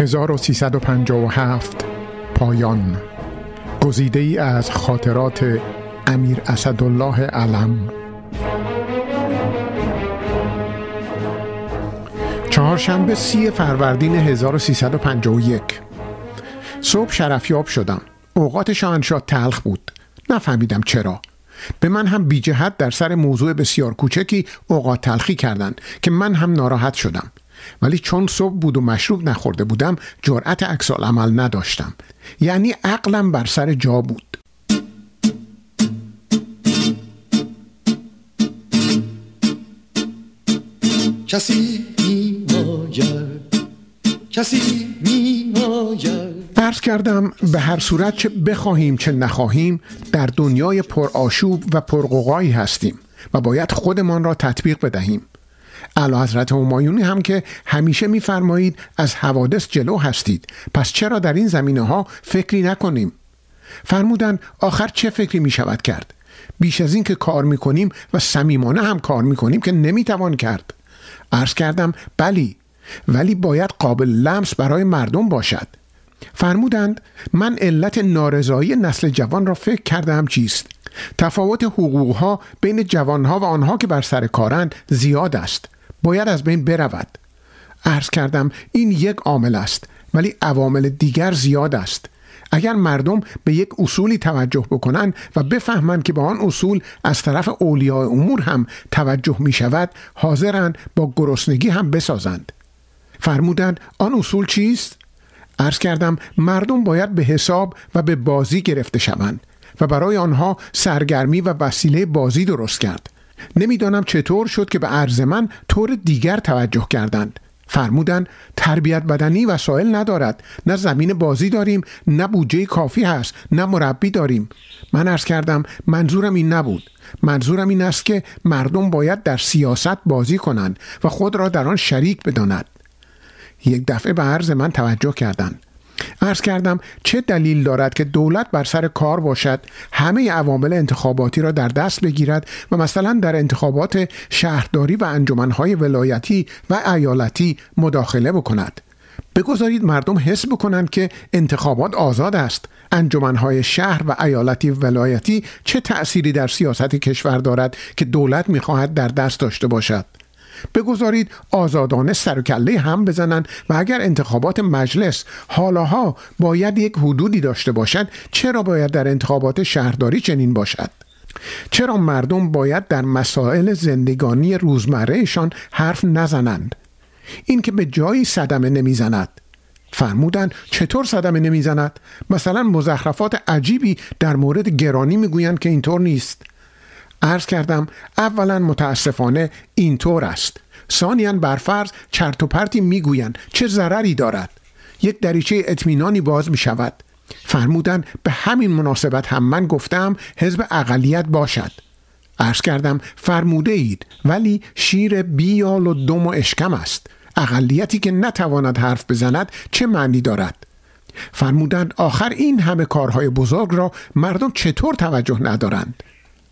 1357 پایان. گزیده ای از خاطرات امیر اسدالله علم. چهارشنبه سی فروردین 1351 صبح شرفیاب شدم. اوقات شاهنشاه تلخ بود. نفهمیدم چرا. به من هم بی جهت در سر موضوع بسیار کوچکی اوقات تلخی کردند که من هم ناراحت شدم. ولی چون صبح بود و مشروب نخورده بودم جرأت اکسال عمل نداشتم. یعنی عقلم بر سر جا بود. کسی می کسی می عرض کردم به هر صورت چه بخواهیم چه نخواهیم در دنیای پرآشوب و پرقوقایی هستیم و باید خودمان را تطبیق بدهیم. اعلی حضرت همایونی هم که همیشه میفرمایید از حوادث جلو هستید. پس چرا در این زمینه ها فکری نکنیم؟ فرمودن آخر چه فکری می شود کرد؟ بیش از این که کار می کنیم و صمیمانه هم کار می کنیم که نمی توان کرد. عرض کردم بلی ولی باید قابل لمس برای مردم باشد. فرمودند من علت نارضایی نسل جوان را فکر کردم چیست؟ تفاوت حقوقها بین جوانها و آنها که بر سر کارند زیاد است. باید از بین برود. عرض کردم این یک عامل است ولی عوامل دیگر زیاد است. اگر مردم به یک اصولی توجه بکنند و بفهمند که به آن اصول از طرف اولیاء امور هم توجه می شود حاضرند با گرسنگی هم بسازند. فرمودند آن اصول چیست؟ عرض کردم مردم باید به حساب و به بازی گرفته شوند و برای آنها سرگرمی و وسیله بازی درست کرد. نمی‌دانم چطور شد که به عرض من طور دیگر توجه کردند. فرمودند تربیت بدنی وسایل ندارد. نه زمین بازی داریم نه بودجه کافی هست نه مربی داریم. من ارز کردم منظورم این نبود. منظورم این است که مردم باید در سیاست بازی کنند و خود را در آن شریک بدانند. یک دفعه به عرض من توجه کردند. ارز کردم چه دلیل دارد که دولت بر سر کار باشد همه عوامل انتخاباتی را در دست بگیرد و مثلا در انتخابات شهرداری و انجمنهای ولایتی و ایالتی مداخله بکند؟ بگذارید مردم حس بکنند که انتخابات آزاد است. انجمنهای شهر و ایالتی و ولایتی چه تأثیری در سیاست کشور دارد که دولت می‌خواهد در دست داشته باشد؟ بگذارید آزادانه سر و کله هم بزنند و اگر انتخابات مجلس حالاها باید یک حدودی داشته باشد چرا باید در انتخابات شهرداری چنین باشد؟ چرا مردم باید در مسائل زندگانی روزمرهشان حرف نزنند؟ این که به جایی صدمه نمی‌زند. فرمودن چطور صدمه نمی‌زند؟ مثلا مزخرفات عجیبی در مورد گرانی می‌گویند که اینطور نیست. عرض کردم اولا متاسفانه اینطور است. ثانیا برفرض چرت و پرتی می‌گویند چه ضرری دارد. یک دریچه اطمینانی باز می شود فرمودن به همین مناسبت هم من گفتم حزب اقلیت باشد. عرض کردم فرموده اید ولی شیر بیال و دم و اشکم است. اقلیتی که نتواند حرف بزند چه معنی دارد؟ فرمودند آخر این همه کارهای بزرگ را مردم چطور توجه ندارند؟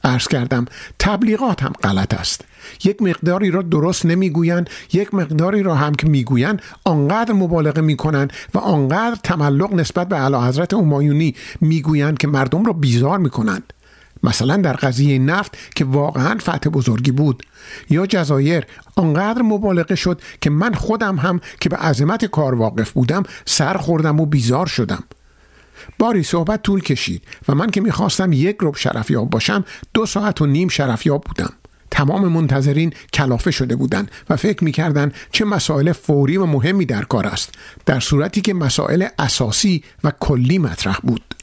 عرض کردم تبلیغات هم غلط است. یک مقداری را درست نمی‌گویند یک مقداری را هم که می‌گویند آنقدر مبالغه می‌کنند و آنقدر تملق نسبت به اعلی حضرت همایونی می‌گویند که مردم را بیزار می‌کنند. مثلا در قضیه نفت که واقعا فتح بزرگی بود. یا جزایر آنقدر مبالغه شد که من خودم هم که به عظمت کار واقف بودم سر خوردم و بیزار شدم. باری صحبت طول کشید و من که می‌خواستم یک رب شرفیاب باشم دو ساعت و نیم شرفیاب بودم. تمام منتظرین کلافه شده بودند و فکر می‌کردند چه مسائل فوری و مهمی در کار است در صورتی که مسائل اساسی و کلی مطرح بود.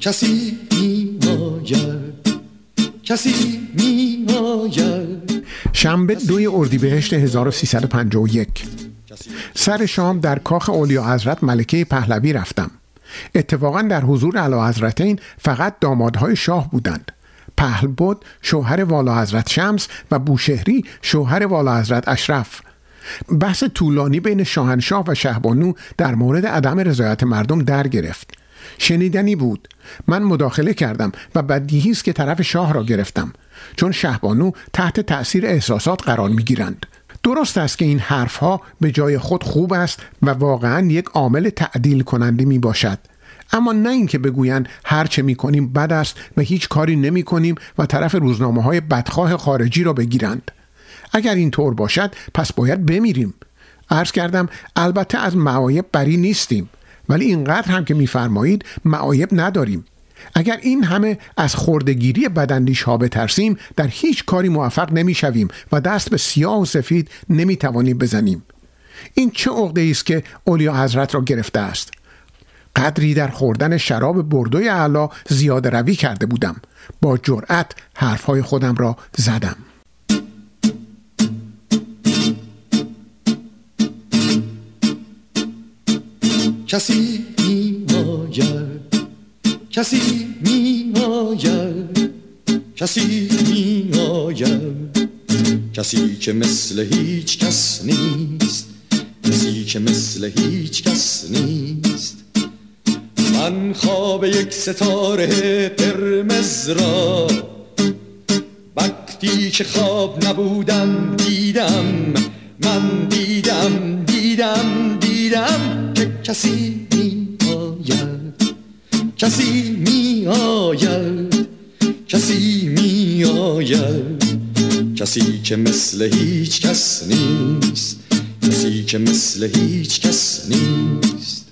کسی می کسی می شنبه دوی اردیبهشت 1351 سر شام در کاخ اولیا حضرت ملکه پهلوی رفتم. اتفاقا در حضور علا حضرتین فقط دامادهای شاه بودند. پهل بود شوهر والا حضرت شمس و بوشهری شوهر والا حضرت اشرف. بحث طولانی بین شاهنشاه و شهبانو در مورد عدم رضایت مردم در گرفت شنیدنی بود. من مداخله کردم و بدیهی است که طرف شاه را گرفتم. چون شهبانو تحت تأثیر احساسات قرار می گیرند درست است که این حرفها به جای خود خوب است و واقعا یک عامل تعدیل کننده می باشد اما نه اینکه بگویند هر چه می کنیم بد است و هیچ کاری نمی کنیم و طرف روزنامه های بدخواه خارجی را بگیرند. اگر این طور باشد پس باید بمیریم. عرض کردم البته از معایب بری نیستیم. ولی اینقدر هم که میفرمایید معایب نداریم. اگر این همه از خوردگیری بدندیش ها بترسیم در هیچ کاری موفق نمی‌شویم و دست به سیاه و سفید نمی‌توانیم بزنیم. این چه عقده است که اولیا حضرت را گرفته است؟ قدری در خوردن شراب بردوی علا زیاده روی کرده بودم. با جرأت حرفهای خودم را زدم. کسی می آید. کسی می آید. کسی می آید. کسی که مثل هیچ کس نیست. کسی که مثل هیچ کس نیست. من خواب یک ستاره قرمز را وقتی که خواب نبودم دیدم. من دیدم دیدم دیدم. کسی می آید کسی می آید کسی می آید کسی که مثل هیچ کس نیست کسی که مثل هیچ کس نیست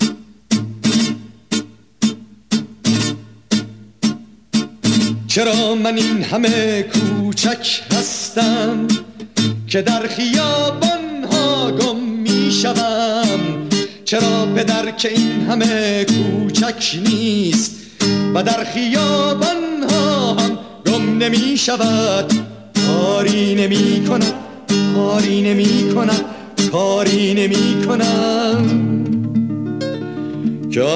چرا من این همه کوچک هستم که در خیابان ها گم چرا پدر که این همه کوچک نیست و در خیابان ها هم گم نمی شود؟ کاری نمی کند کاری نمی کند کاری نمی کنم.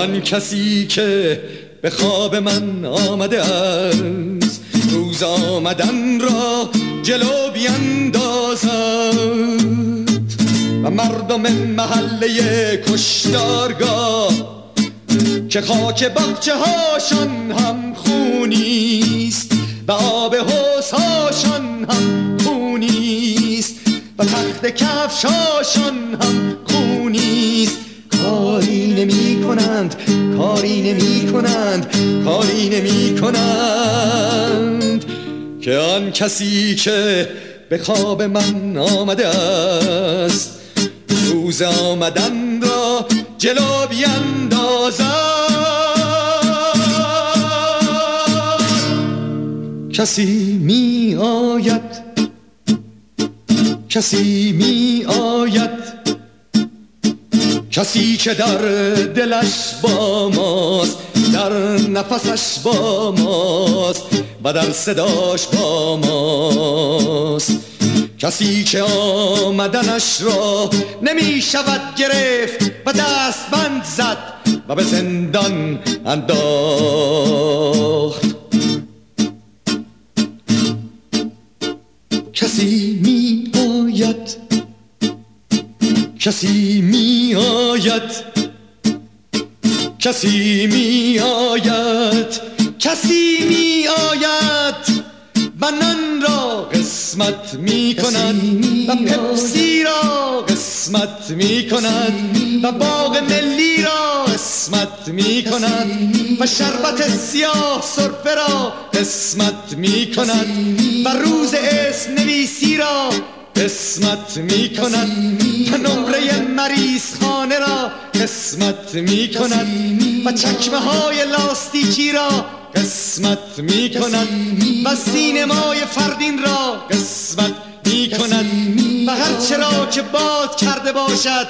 آن کسی که به خواب من آمده است روز آمدن را جلو بیندازد مردم محله کشتارگاه که خاک بخچه هاشان هم خونیست و آب حوز هاشان هم خونیست و تخت کفشاشان هم خونیست کاری نمی کنند کاری نمی کنند کاری نمی کنند که آن کسی که به خواب من آمده است روز آمدن را جلو کسی می آید کسی می آید. کسی که در دلش با ماست در نفسش با ماست و در صداش با ماست. کسی که آمدنش را نمی شود گرفت و دست بند زد و به زندان انداخت. کسی می آید کسی می آید کسی می آید کسی می آید و نان را قسمت می قسمت می کند و باغ ملی را قسمت می کند و شربت سیاه سرفه را قسمت می کند و روز اسم نویسی را قسمت می کند و نمره مریض خانه را قسمت می کند و چکمه های لاستیکی را قسمت می کند و سینمای فردین را قسمت می کند و هر چرا که باد کرده باشد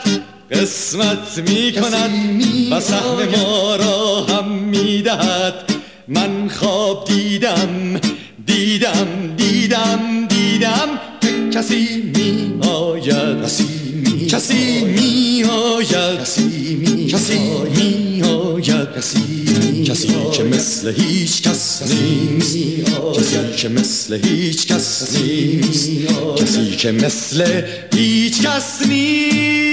قسمت می کند و سهم ما را هم می دهد من خواب دیدم دیدم دیدم دیدم که کسی می آید کسی می آید کسی می آید کسی که مثل هیچ کس نیست کسی که مثل هیچ کس نیست. کسی که مثل هیچ کس نیست.